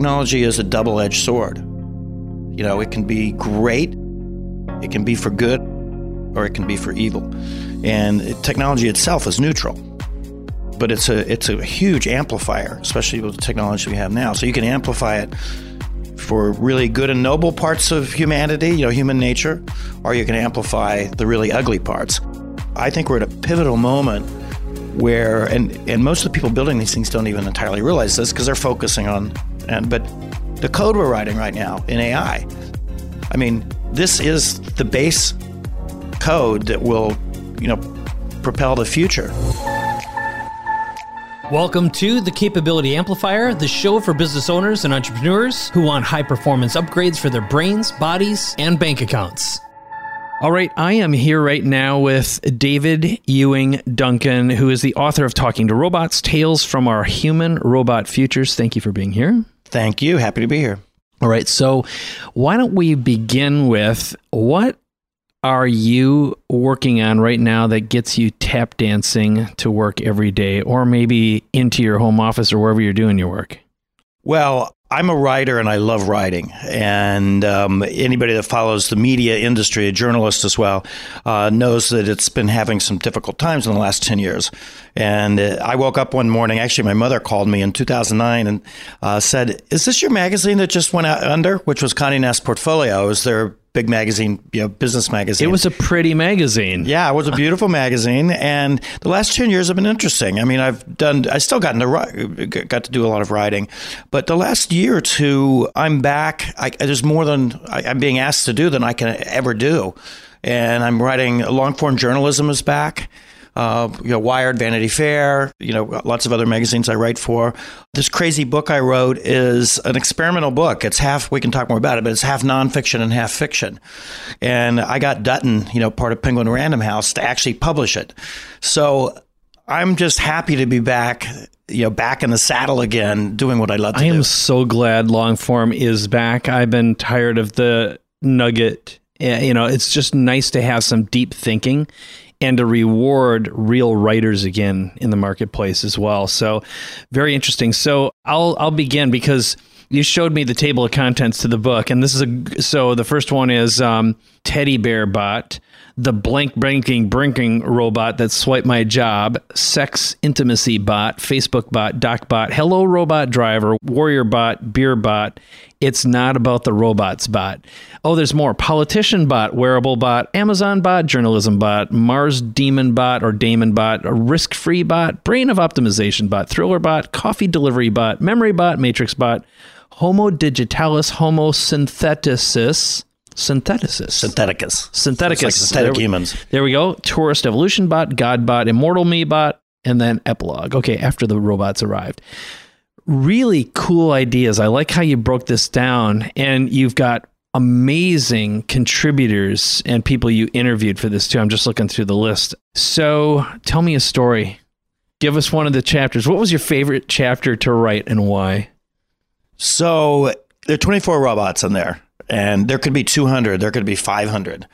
technology is a double edged sword. You know, it can be great, it can be for good, or it can be for evil. And technology itself is neutral. But it's a it's a huge amplifier, especially with the technology we have now. So you can amplify it for really good and noble parts of humanity, you know, human nature, or you can amplify the really ugly parts. I think we're at a pivotal moment where and and most of the people building these things don't even entirely realize this because they're focusing on and but the code we're writing right now in AI. I mean, this is the base code that will, you know, propel the future. Welcome to the Capability Amplifier, the show for business owners and entrepreneurs who want high performance upgrades for their brains, bodies, and bank accounts. All right, I am here right now with David Ewing Duncan, who is the author of Talking to Robots Tales from Our Human Robot Futures. Thank you for being here. Thank you. Happy to be here. All right, so why don't we begin with what are you working on right now that gets you tap dancing to work every day or maybe into your home office or wherever you're doing your work? Well, I'm a writer and I love writing. And um, anybody that follows the media industry, a journalist as well, uh, knows that it's been having some difficult times in the last 10 years. And uh, I woke up one morning, actually, my mother called me in 2009 and uh, said, Is this your magazine that just went out under? Which was Condé Nast Portfolio. It was their big magazine, you know, business magazine. It was a pretty magazine. Yeah, it was a beautiful magazine, and the last ten years have been interesting. I mean, I've done, I still got to got to do a lot of writing, but the last year or two, I'm back. I, there's more than I, I'm being asked to do than I can ever do, and I'm writing. Long form journalism is back uh, you know, Wired, Vanity Fair, you know, lots of other magazines I write for. This crazy book I wrote is an experimental book. It's half, we can talk more about it, but it's half nonfiction and half fiction. And I got Dutton, you know, part of Penguin Random House, to actually publish it. So I'm just happy to be back, you know, back in the saddle again, doing what I love to do. I do. am so glad long form is back. I've been tired of the nugget. You know, it's just nice to have some deep thinking and to reward real writers again in the marketplace as well. So very interesting. So I'll I'll begin because you showed me the table of contents to the book, and this is a so the first one is um, teddy bear bot the blank blanking brinking robot that swiped my job, sex intimacy bot, Facebook bot, doc bot, hello robot driver, warrior bot, beer bot. It's not about the robots bot. Oh, there's more. Politician bot, wearable bot, Amazon bot, journalism bot, Mars demon bot or Damon bot, a risk free bot, brain of optimization bot, thriller bot, coffee delivery bot, memory bot, matrix bot, Homo digitalis, Homo syntheticus Syntheticus. Syntheticus. Syntheticus. Like synthetic there, humans. There we go. Tourist Evolution Bot, God Bot, Immortal Me Bot, and then Epilogue. Okay, after the robots arrived. Really cool ideas. I like how you broke this down, and you've got amazing contributors and people you interviewed for this too. I'm just looking through the list. So tell me a story. Give us one of the chapters. What was your favorite chapter to write and why? So there are 24 robots in there and there could be 200, there could be 500.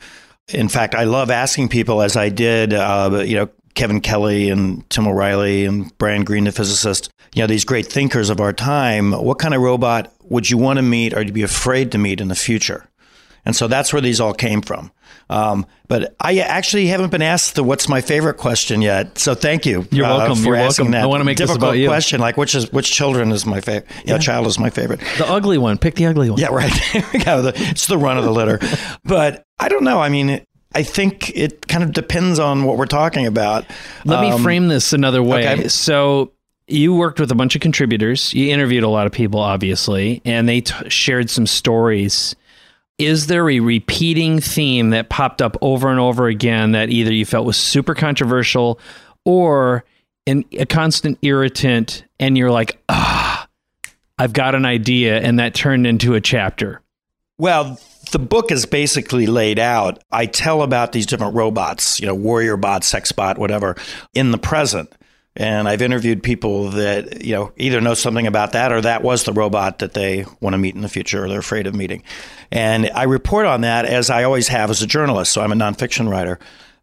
In fact, I love asking people, as I did, uh, you know, Kevin Kelly and Tim O'Reilly and Brian Greene, the physicist, you know, these great thinkers of our time, what kind of robot would you want to meet or you be afraid to meet in the future? And so that's where these all came from. Um, but I actually haven't been asked the what's my favorite question yet. So thank you. You're uh, welcome. for You're asking welcome. that I want to make difficult this about you. question, like which is which children is my favorite? You know, child is my favorite. The ugly one. Pick the ugly one. Yeah, right. Here we go. It's the run of the litter. but I don't know. I mean, I think it kind of depends on what we're talking about. Let Um, me frame this another way. okay. So you worked with a bunch of contributors. You interviewed a lot of people, obviously, and they t- shared some stories. Is there a repeating theme that popped up over and over again that either you felt was super controversial or an, a constant irritant, and you're like, ah, I've got an idea, and that turned into a chapter? Well, the book is basically laid out. I tell about these different robots, you know, warrior bot, sex bot, whatever, in the present. And I've interviewed people that, you know, either know something about that or that was the robot that they want to meet in the future or they're afraid of meeting. And I report on that as I always have as a journalist. So I'm a nonfiction writer.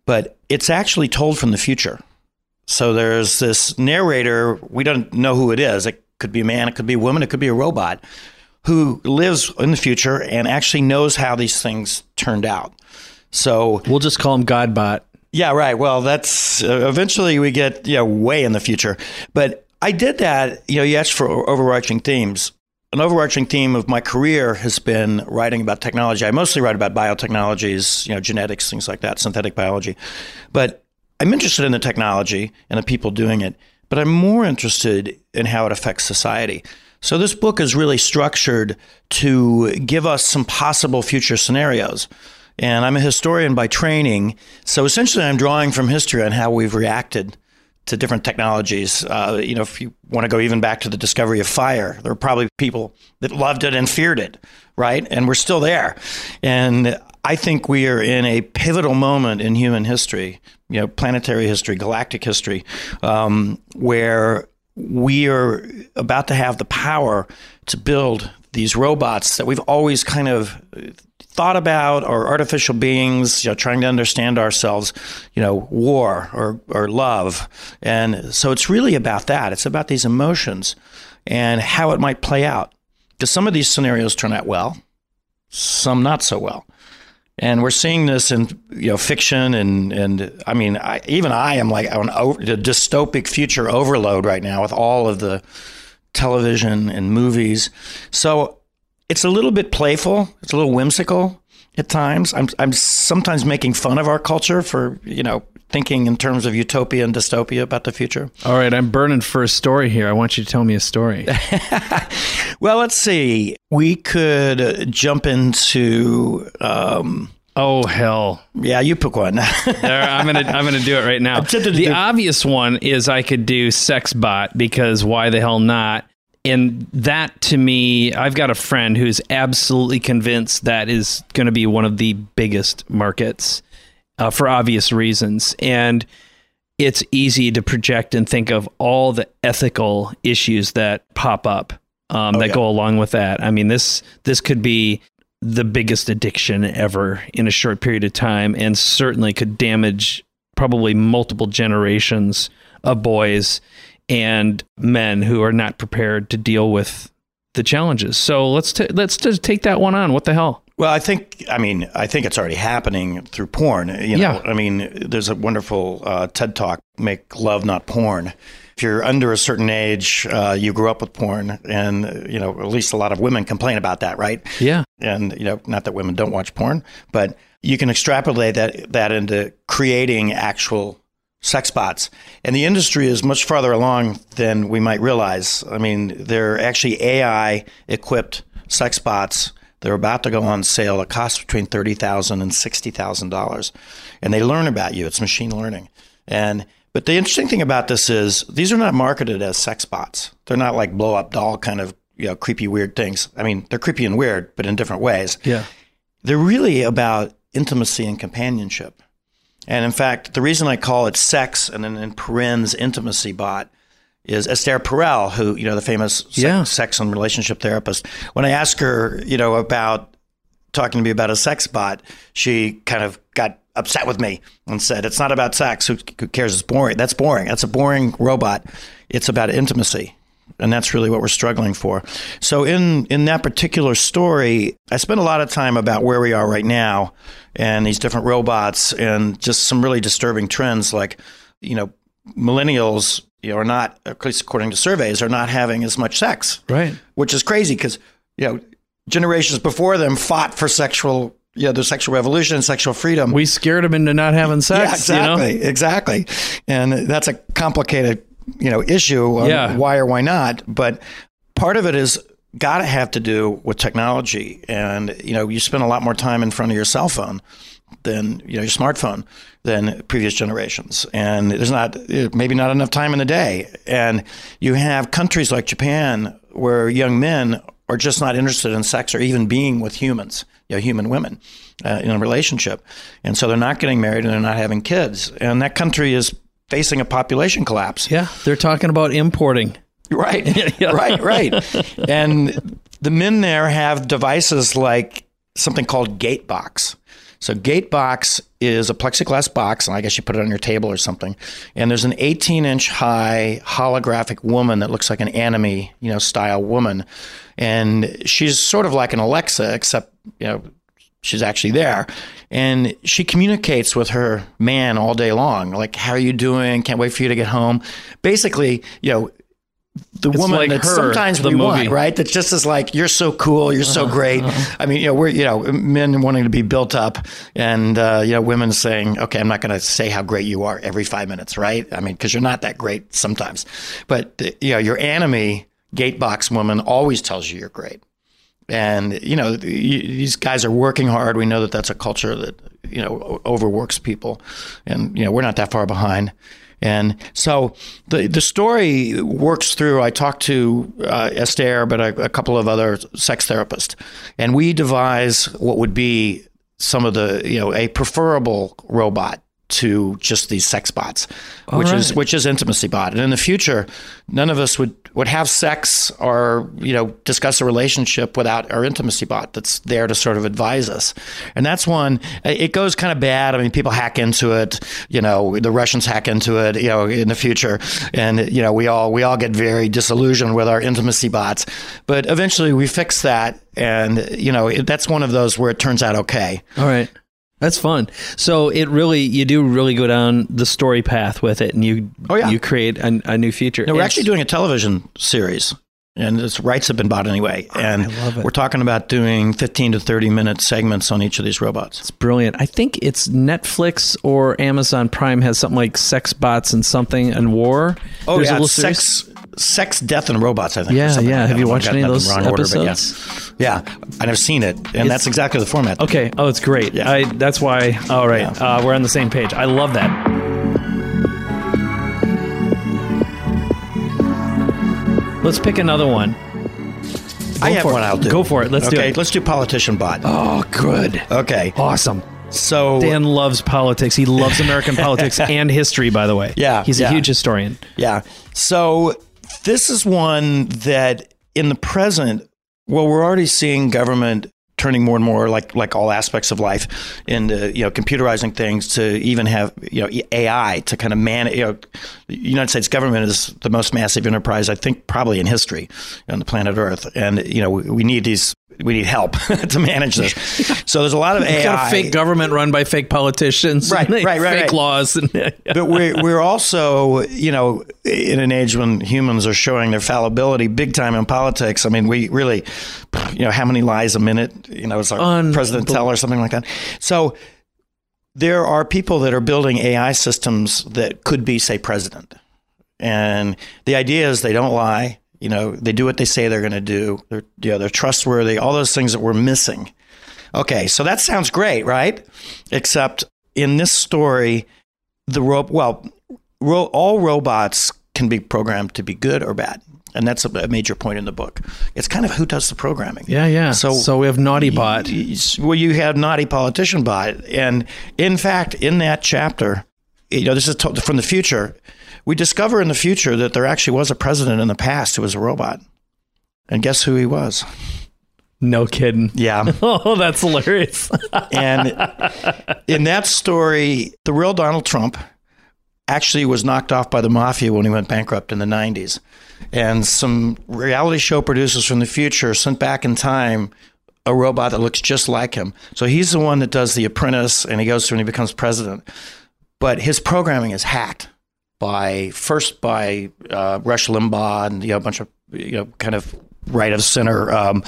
But it's actually told from the future. So there's this narrator, we don't know who it is. It could be a man, it could be a woman, it could be a robot who lives in the future and actually knows how these things turned out. So we'll just call him Godbot. Yeah, right. Well, that's uh, eventually we get you know way in the future, but I did that. You know, you asked for overarching themes. An overarching theme of my career has been writing about technology. I mostly write about biotechnologies, you know, genetics, things like that, synthetic biology. But I'm interested in the technology and the people doing it, but I'm more interested in how it affects society. So this book is really structured to give us some possible future scenarios. And I'm a historian by training. So essentially, I'm drawing from history on how we've reacted to different technologies. Uh, you know, if you want to go even back to the discovery of fire, there were probably people that loved it and feared it, right? And we're still there. And I think we are in a pivotal moment in human history, you know, planetary history, galactic history, um, where we are about to have the power to build these robots that we've always kind of thought about or artificial beings, you know, trying to understand ourselves, you know, war or, or love. And so it's really about that. It's about these emotions and how it might play out. Because some of these scenarios turn out well, some not so well. And we're seeing this in you know fiction and and I mean I, even I am like on a dystopic future overload right now with all of the television and movies. So it's a little bit playful. It's a little whimsical at times. I'm I'm sometimes making fun of our culture for you know thinking in terms of utopia and dystopia about the future. All right, I'm burning for a story here. I want you to tell me a story. well, let's see. We could jump into. Um, Oh hell! Yeah, you pick one. there, I'm gonna I'm gonna do it right now. The do- obvious one is I could do SexBot because why the hell not? And that to me i've got a friend who's absolutely convinced that is going to be one of the biggest markets uh, for obvious reasons. And it's easy to project and think of all the ethical issues that pop up um, oh, that yeah. go along with that. I mean this this could be the biggest addiction ever in a short period of time and certainly could damage probably multiple generations of boys and men who are not prepared to deal with the challenges. So let's t- let's just take that one on. What the hell? Well, I think I mean I think it's already happening through porn. You know, yeah. I mean, there's a wonderful uh, TED talk, "Make Love Not Porn." If you're under a certain age, uh, you grew up with porn, and you know at least a lot of women complain about that, right? Yeah. And you know, not that women don't watch porn, but you can extrapolate that that into creating actual sex bots. And the industry is much farther along than we might realize. I mean, they're actually AI equipped sex bots. They're about to go on sale. It costs between thirty thousand and sixty thousand dollars, and they learn about you. It's machine learning. And but the interesting thing about this is these are not marketed as sex bots. They're not like blow up doll kind of you know creepy weird things. I mean, they're creepy and weird, but in different ways. Yeah, they're really about intimacy and companionship. And in fact, the reason I call it sex and then in parens intimacy bot is Esther Perel, who, you know, the famous sex, yeah. sex and relationship therapist. When I asked her, you know, about talking to me about a sex bot, she kind of got upset with me and said, It's not about sex. Who, who cares? It's boring. That's boring. That's a boring robot. It's about intimacy and that's really what we're struggling for. So in in that particular story, I spent a lot of time about where we are right now and these different robots and just some really disturbing trends like you know millennials you know, are not at least according to surveys are not having as much sex. Right. Which is crazy cuz you know generations before them fought for sexual yeah, the sexual revolution, and sexual freedom. We scared them into not having sex. Yeah, exactly, you know? exactly. And that's a complicated you know issue yeah. why or why not but part of it is got to have to do with technology. And you know you spend a lot more time in front of your cell phone than you know your smartphone than previous generations. And there's not maybe not enough time in the day. And you have countries like Japan where young men are just not interested in sex or even being with humans you know human women uh, in a relationship. And so they're not getting married and they're not having kids. And that country is facing a population collapse. Yeah, they're talking about importing. Right, right, right. And the men there have devices like something called Gatebox. So Gatebox is a plexiglass box, and I guess you put it on your table or something. And there's an 18 inch high holographic woman that looks like an anime, you know, style woman, and she's sort of like an Alexa, except you know she's actually there and she communicates with her man all day long like how are you doing can't wait for you to get home basically you know the It's woman like that her, sometimes the we want, right? That just is like, you're so cool, you're so great. I mean, you know, we're, you know, men wanting to be built up and, uh, you know, women saying, okay, I'm not going to say how great you are every five minutes, right? I mean, because you're not that great sometimes. But, you know, your anime gatebox woman always tells you you're great. And, you know, these guys are working hard. We know that that's a culture that, you know, overworks people. And, you know, we're not that far behind. And so the the story works through. I talked to uh, Esther, but a, a couple of other sex therapists, and we devise what would be some of the you know a preferable robot to just these sex bots, which is which is intimacy bot. And in the future, none of us would would have sex or you know discuss a relationship without our intimacy bot that's there to sort of advise us. And that's one. It goes kind of bad. I mean, people hack into it. You know, the Russians hack into it. You know, in the future, and you know, we all we all get very disillusioned with our intimacy bots. But eventually, we fix that, and you know, it, that's one of those where it turns out okay. All right. That's fun. So it really, you do really go down the story path with it, and you, Oh, yeah. you create a, a new feature. No, we're It's- actually doing a television series, and its rights have been bought anyway. Oh, and love it. we're talking about doing 15 to 30 minute segments on each of these robots. It's brilliant. I think it's Netflix or Amazon Prime has something like Sex Bots and something and War. Oh, There's yeah, a little it's series. sex, sex, death, and robots. I think. Yeah, yeah. like Have you watched any of those wrong order, episodes? yeah. yeah, and I've seen it, and that's exactly the format. Okay. Oh, it's great. Yeah. I. That's why. All right. Yeah. Uh, we're on the same page. I love that. Let's pick another one. I have for it. one. I'll do. Go for it. Let's do okay, it. let's do politician bot. Oh, good. Okay, Awesome. so Dan loves politics. He loves American politics and history, by the way. Yeah, He's yeah. a huge historian. Yeah. So this is one that in the present, well, we're already seeing government turning more and more like like all aspects of life into you know computerizing things to even have you know AI to kind of manage. You know, the United States government is the most massive enterprise I think probably in history on the planet Earth, and you know we, we need these. We need help to manage this. So there's a lot of AI. Got a fake government run by fake politicians. Right, and right, right, Fake right. laws. And, but we're we're also you know in an age when humans are showing their fallibility big time in politics. I mean, we really you know how many lies a minute you know is our president tell or something like that. So there are people that are building AI systems that could be say president, and the idea is they don't lie. You know, they do what they say they're going to do. They're you know they're trustworthy. All those things that we're missing. Okay, so that sounds great, right? Except in this story, the ro- well, ro- all robots can be programmed to be good or bad, and that's a, a major point in the book. It's kind of who does the programming. yeah, yeah. So- So, we have Naughty Bot. Well, you have naughty politician bot, and in fact, in that chapter, you know, this is to- from the future. We discover in the future that there actually was a president in the past who was a robot, and guess who he was? No kidding. Yeah. Oh, that's hilarious. And in that story, the real Donald Trump actually was knocked off by the mafia when he went bankrupt in the 90s. And some reality show producers from the future sent back in time a robot that looks just like him. So he's the one that does The Apprentice and he goes through and he becomes president. But his programming is hacked by first by uh, Rush Limbaugh and you know, a bunch of you know kind of right of center um,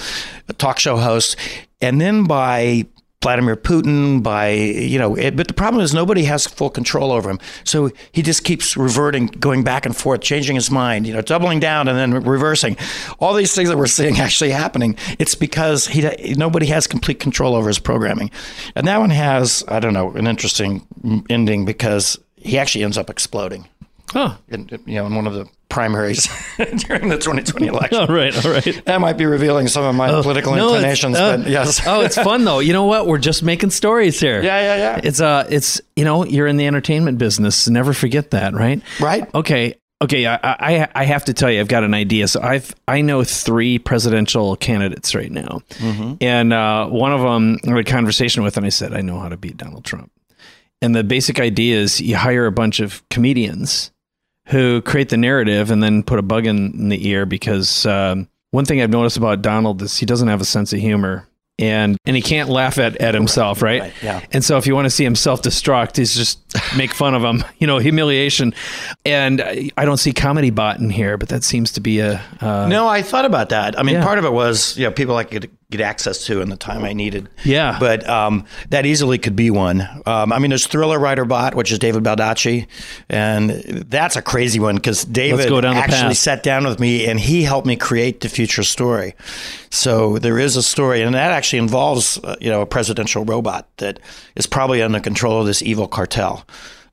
talk show hosts, and then by Vladimir Putin. By you know, it, but the problem is nobody has full control over him, so he just keeps reverting, going back and forth, changing his mind, you know, doubling down and then reversing. All these things that we're seeing actually happening. It's because he nobody has complete control over his programming, and that one has I don't know an interesting ending because he actually ends up exploding oh, in, you know, in one of the primaries during the 2020 election. all right, all right. That might be revealing some of my political No, inclinations, oh, but yes. oh, it's fun though. You know what? We're just making stories here. yeah, yeah, yeah. It's uh, it's you know, you're in the entertainment business. Never forget that, right? right? Okay. Okay, I, I I have to tell you, I've got an idea. So I've I know three presidential candidates right now, Mm-hmm. and uh, one of them I had a conversation with, and I said I know how to beat Donald Trump. And the basic idea is you hire a bunch of comedians who create the narrative and then put a bug in, in the ear because um, one thing I've noticed about Donald is he doesn't have a sense of humor. And and he can't laugh at, at himself, right? Right, yeah. And so if you want to see him self-destruct, he's just make fun of him, you know, humiliation. And I I don't see comedy bot in here, but that seems to be a uh, No, I thought about that. I mean, Yeah. part of it was you know people like get access to in the time I needed. Yeah. but um, that easily could be one. Um, I mean, there's Thriller Writer Bot, which is David Baldacci, and that's a crazy one because David actually sat down with me and he helped me create the future story. So there is a story, and that actually involves uh, you know a presidential robot that is probably under control of this evil cartel.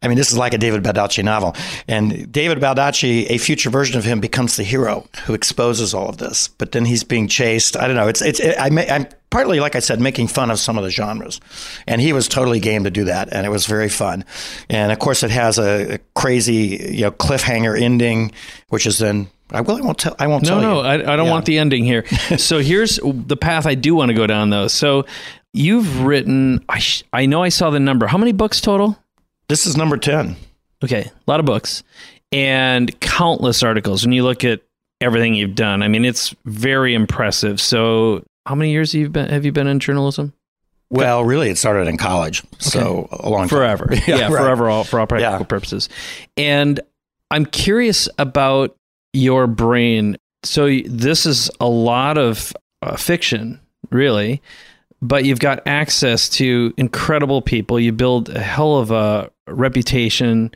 I mean, this is like a David Baldacci novel. And David Baldacci, a future version of him, becomes the hero who exposes all of this. But then he's being chased. I don't know. It's it's. It, I may, I'm partly, like I said, making fun of some of the genres, and he was totally game to do that, and it was very fun. And of course, it has a, a crazy, you know, cliffhanger ending, which is then. I really won't tell. I won't No, tell no, you. I, I don't Yeah. want the ending here. so here's the path I do want to go down, though. So you've written, I, sh- I know I saw the number. How many books total? This is number ten. Okay, a lot of books and countless articles. When you look at everything you've done, I mean, it's very impressive. So, how many years have you been, have you been in journalism? Well, really, it started in college, so a long time. Forever. Yeah, right. forever, all, for all practical Yeah. purposes. And I'm curious about your brain. So, this is a lot of uh, fiction, really, but you've got access to incredible people. You build a hell of a reputation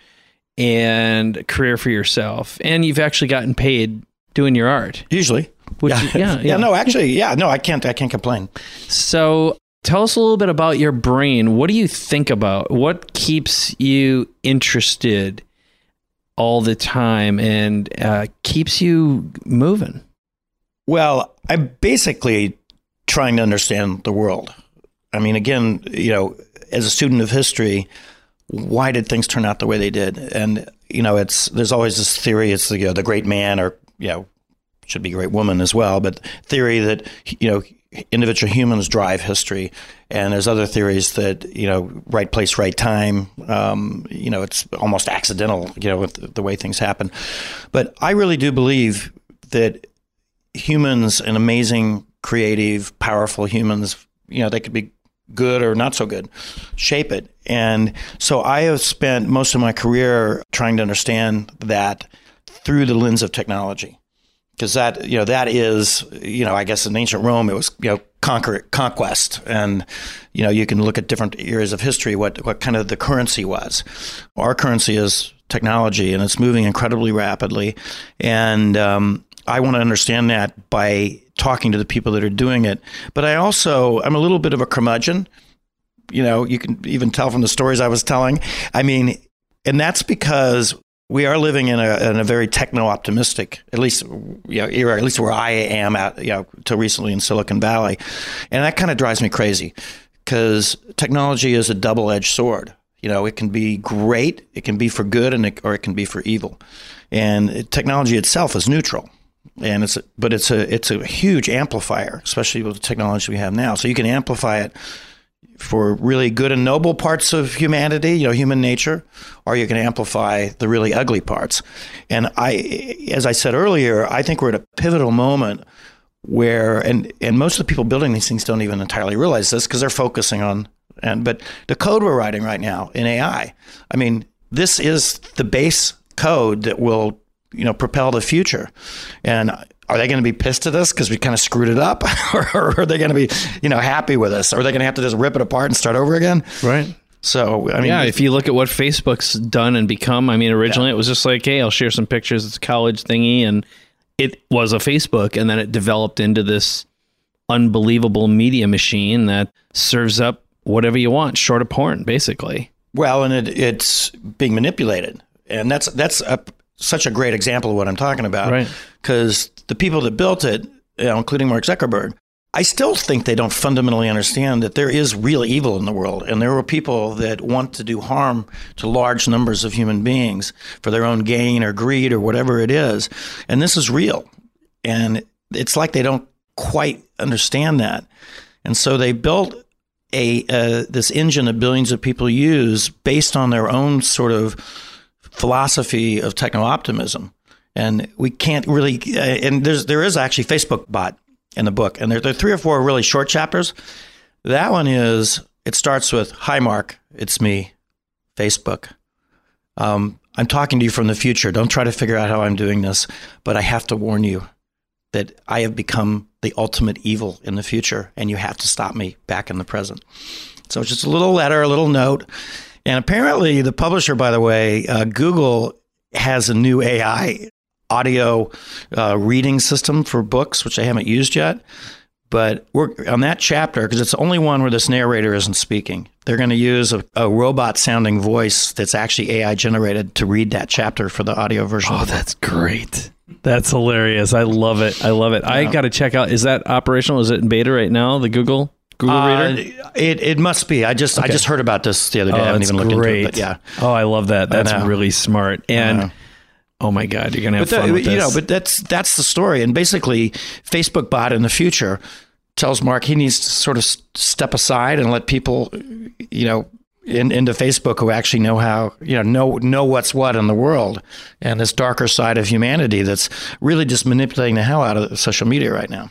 and career for yourself, and you've actually gotten paid doing your art. Usually, Which yeah. is- yeah, yeah. No, actually, yeah. No, I can't. I can't complain. So tell us a little bit about your brain. What do you think about? What keeps you interested all the time and uh, keeps you moving? Well, I'm basically trying to understand the world. I mean, again, you know, as a student of history, why did things turn out the way they did? And you know, it's there's always this theory. It's the you know, the great man, or you know, should be great woman as well. But theory that you know individual humans drive history, and there's other theories that you know right place, right time. Um, you know, it's almost accidental. You know, with the way things happen. But I really do believe that humans and amazing, creative, powerful humans, you know, they could be good or not so good, shape it. And so I have spent most of my career trying to understand that through the lens of technology. Because that, you know, that is, you know, I guess in ancient Rome, it was, you know, conquer, conquest. And, you know, you can look at different eras of history, what, what kind of the currency was. Our currency is technology and it's moving incredibly rapidly. And, um, I want to understand that by talking to the people that are doing it. But I also, I'm a little bit of a curmudgeon. You know, you can even tell from the stories I was telling. I mean, and that's because we are living in a, in a very techno optimistic, at least, you know, era, at least where I am at, you know, till recently in Silicon Valley. And that kind of drives me crazy because technology is a double edged sword. You know, it can be great, it can be for good, and it, or it can be for evil. And technology itself is neutral and it's but it's a it's a huge amplifier, especially with the technology we have now. So you can amplify it for really good and noble parts of humanity, you know, human nature, or you can amplify the really ugly parts. And I, as I said earlier, I think we're at a pivotal moment where, and and most of the people building these things don't even entirely realize this because they're focusing on and but the code we're writing right now in AI, I mean, this is the base code that will you know propel the future and are they going to be pissed at us because we kind of screwed it up or are they going to be you know happy with us or are they going to have to just rip it apart and start over again Right. so i mean Yeah, if you look at what Facebook's done and become, I mean, originally it was just like, hey, I'll share some pictures. It's a college thingy, and it was a Facebook, and then it developed into this unbelievable media machine that serves up whatever you want, short of porn, basically. well and it, it's being manipulated and that's that's a, such a great example of what i'm talking about Right. because the people that built it you know, including mark zuckerberg I still think they don't fundamentally understand that there is real evil in the world, and there are people that want to do harm to large numbers of human beings for their own gain or greed or whatever it is. And this is real. And it's like they don't quite understand that. And so they built a uh, this engine that billions of people use based on their own sort of philosophy of techno optimism. And we can't really, uh, and there's there is actually Facebook bot in the book, and there, there are three or four really short chapters. That one is it starts with "Hi, Mark, it's me, Facebook. Um, I'm talking to you from the future. Don't try to figure out how I'm doing this, but I have to warn you that I have become the ultimate evil in the future, and you have to stop me back in the present. So it's just a little letter, a little note. And apparently, the publisher, by the way, uh, Google has a new AI audio uh, reading system for books, which I haven't used yet. But we're on that chapter because it's the only one where this narrator isn't speaking. They're going to use a, a robot sounding voice that's actually AI generated to read that chapter for the audio version. Oh, that's great. That's hilarious. I love it. I love it. Yeah. I got to check out. Is that operational? Is it in beta right now? The Google Google uh, Reader? It it must be. I just okay. I just heard about this the other day. Oh, I haven't even looked great. into it. But yeah. Oh, I love that. That's really smart. And oh my god, you're gonna have but fun with you know, but that's that's the story. And basically, Facebook bot in the future tells Mark he needs to sort of step aside and let people, you know, in, into Facebook who actually know how you know know know what's what in the world and this darker side of humanity that's really just manipulating the hell out of social media right now.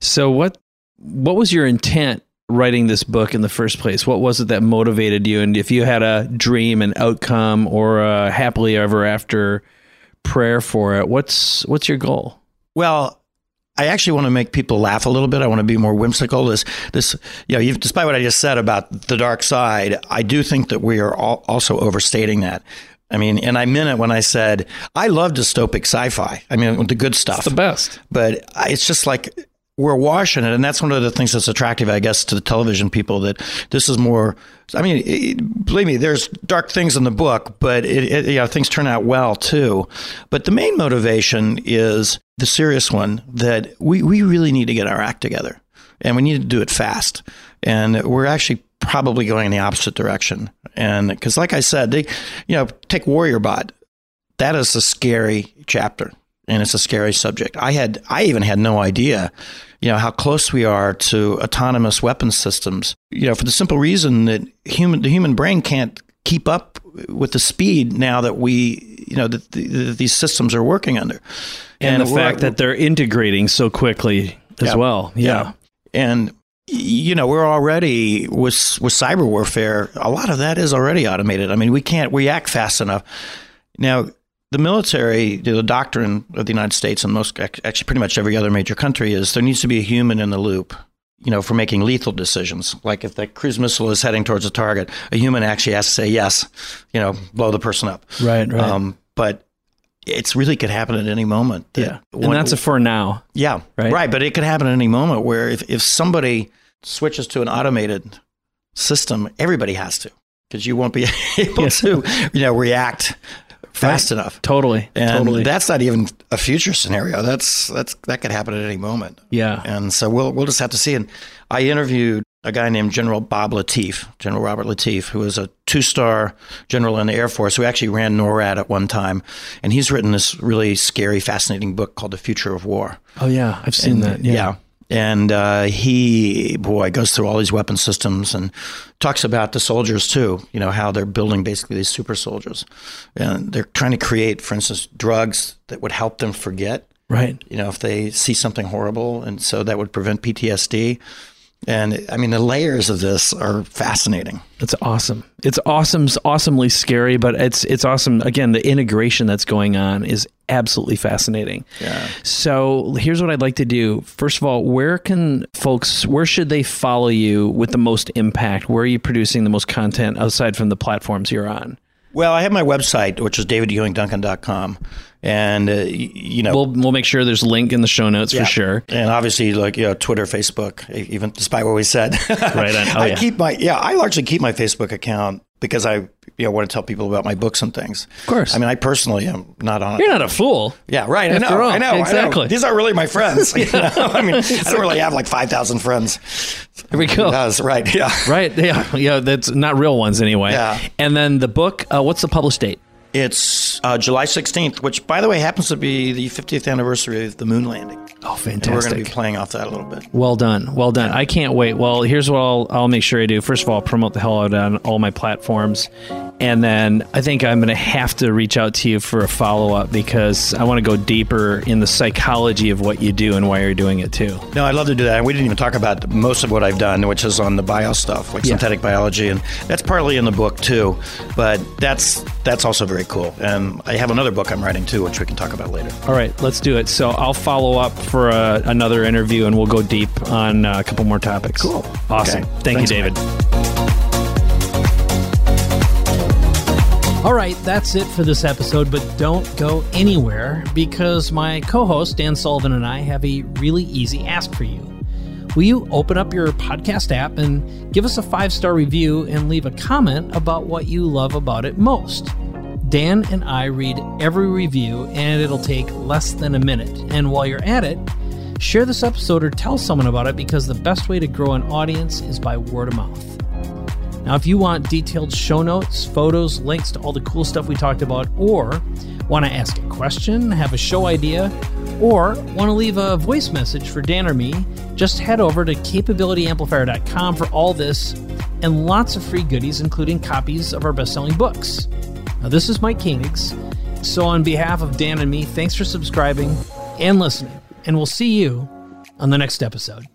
So what what was your intent writing this book in the first place? What was it that motivated you? And if you had a dream, an outcome, or a happily ever after prayer for it, what's what's your goal? Well, I actually want to make people laugh a little bit. I want to be more whimsical. This, this, you know, despite what I just said about the dark side, I do think that we are also overstating that. I mean, and I meant it when I said I love dystopic sci-fi. I mean, the good stuff, it's the best. But it's just like we're washing it, and that's one of the things that's attractive, I guess, to the television people. That this is more. I mean, it, believe me, there's dark things in the book, but it, it, you know, things turn out well too. But the main motivation is the serious one that we we really need to get our act together, and we need to do it fast. And we're actually probably going in the opposite direction. And because, like I said, they, you know, take Warrior Bot. That is a scary chapter and it's a scary subject. I had I even had no idea, you know, how close we are to autonomous weapons systems. You know, for the simple reason that human the human brain can't keep up with the speed now that we, you know, that the, these systems are working under, and, and the fact that they're integrating so quickly as yeah, well. Yeah. yeah, and you know we're already with with cyber warfare a lot of that is already automated i mean we can't react fast enough now the military, the doctrine of the United States and most actually pretty much every other major country is there needs to be a human in the loop. You know, for making lethal decisions. Like if the cruise missile is heading towards a target, a human actually has to say yes. You know, blow the person up. Right. Right. Um, but it's really could happen at any moment. yeah. And that's a for now. Yeah. Right. Right. But it could happen at any moment where if, if somebody switches to an automated system, everybody has to because you won't be able to, you know, react fast right. enough. Totally. And totally. that's not even a future scenario. That's that's that could happen at any moment. Yeah. And so we'll we'll just have to see. And I interviewed a guy named General Bob Latiff, General Robert Latiff, who was a two-star general in the Air Force who actually ran NORAD at one time, and he's written this really scary, fascinating book called The Future of War. Oh yeah, I've seen and, that. Yeah. yeah and uh, he boy goes through all these weapon systems and talks about the soldiers too you know how they're building basically these super soldiers. And they're trying to create for instance drugs that would help them forget. Right. You know if they see something horrible. And so that would prevent ptsd and I mean, the layers of this are fascinating. It's awesome. It's awesome, awesomely scary, but it's it's awesome. Again, the integration that's going on is absolutely fascinating. Yeah. So here's what I'd like to do. First of all, where can folks, where should they follow you with the most impact? Where are you producing the most content aside from the platforms you're on? Well, I have my website, which is davidewingduncan.com and uh, you know we'll we'll make sure there's a link in the show notes yeah. for sure and obviously like you know twitter facebook even despite what we said right on. Oh, i yeah. keep my yeah i largely keep my facebook account because I you know want to tell people about my books and things. Of course. I mean, I personally am not on. You're not a fool. Yeah, right. I know. all, I know. I know. exactly. These aren't really my friends. you know? I mean, I don't really have like five thousand friends. Here we go. That's right. Yeah. Right. Yeah. Yeah. That's not real ones anyway. Yeah. And then the book, uh, what's the published date? It's uh, July 16th, which, by the way, happens to be the 50th anniversary of the moon landing. Oh, And we're going to be playing off that a little bit. Well done. Well done. I can't wait. Well, here's what I'll, I'll make sure I do. First of all, promote the hell out on all my platforms. And then I think I'm going to have to reach out to you for a follow up because I want to go deeper in the psychology of what you do and why you're doing it too. No, I'd love to do that. And we didn't even talk about most of what I've done, which is on the bio stuff, like Yeah. synthetic biology, and that's partly in the book too. But that's that's also very cool. And I have another book I'm writing too, which we can talk about later. All right, let's do it. So I'll follow up for uh, another interview and we'll go deep on uh, a couple more topics. Cool. Awesome. Okay. Thank Thanks, you, David. All right, that's it for this episode, but don't go anywhere because my co host, Dan Sullivan, and I have a really easy ask for you. Will you open up your podcast app and give us a five star review and leave a comment about what you love about it most? Dan and I read every review, and it'll take less than a minute. And while you're at it, share this episode or tell someone about it because the best way to grow an audience is by word of mouth. Now, if you want detailed show notes, photos, links to all the cool stuff we talked about, or want to ask a question, have a show idea, or want to leave a voice message for Dan or me, just head over to capabilityamplifier.com for all this and lots of free goodies, including copies of our best selling books. Now, this is Mike Koenigs. So, on behalf of Dan and me, thanks for subscribing and listening, and we'll see you on the next episode.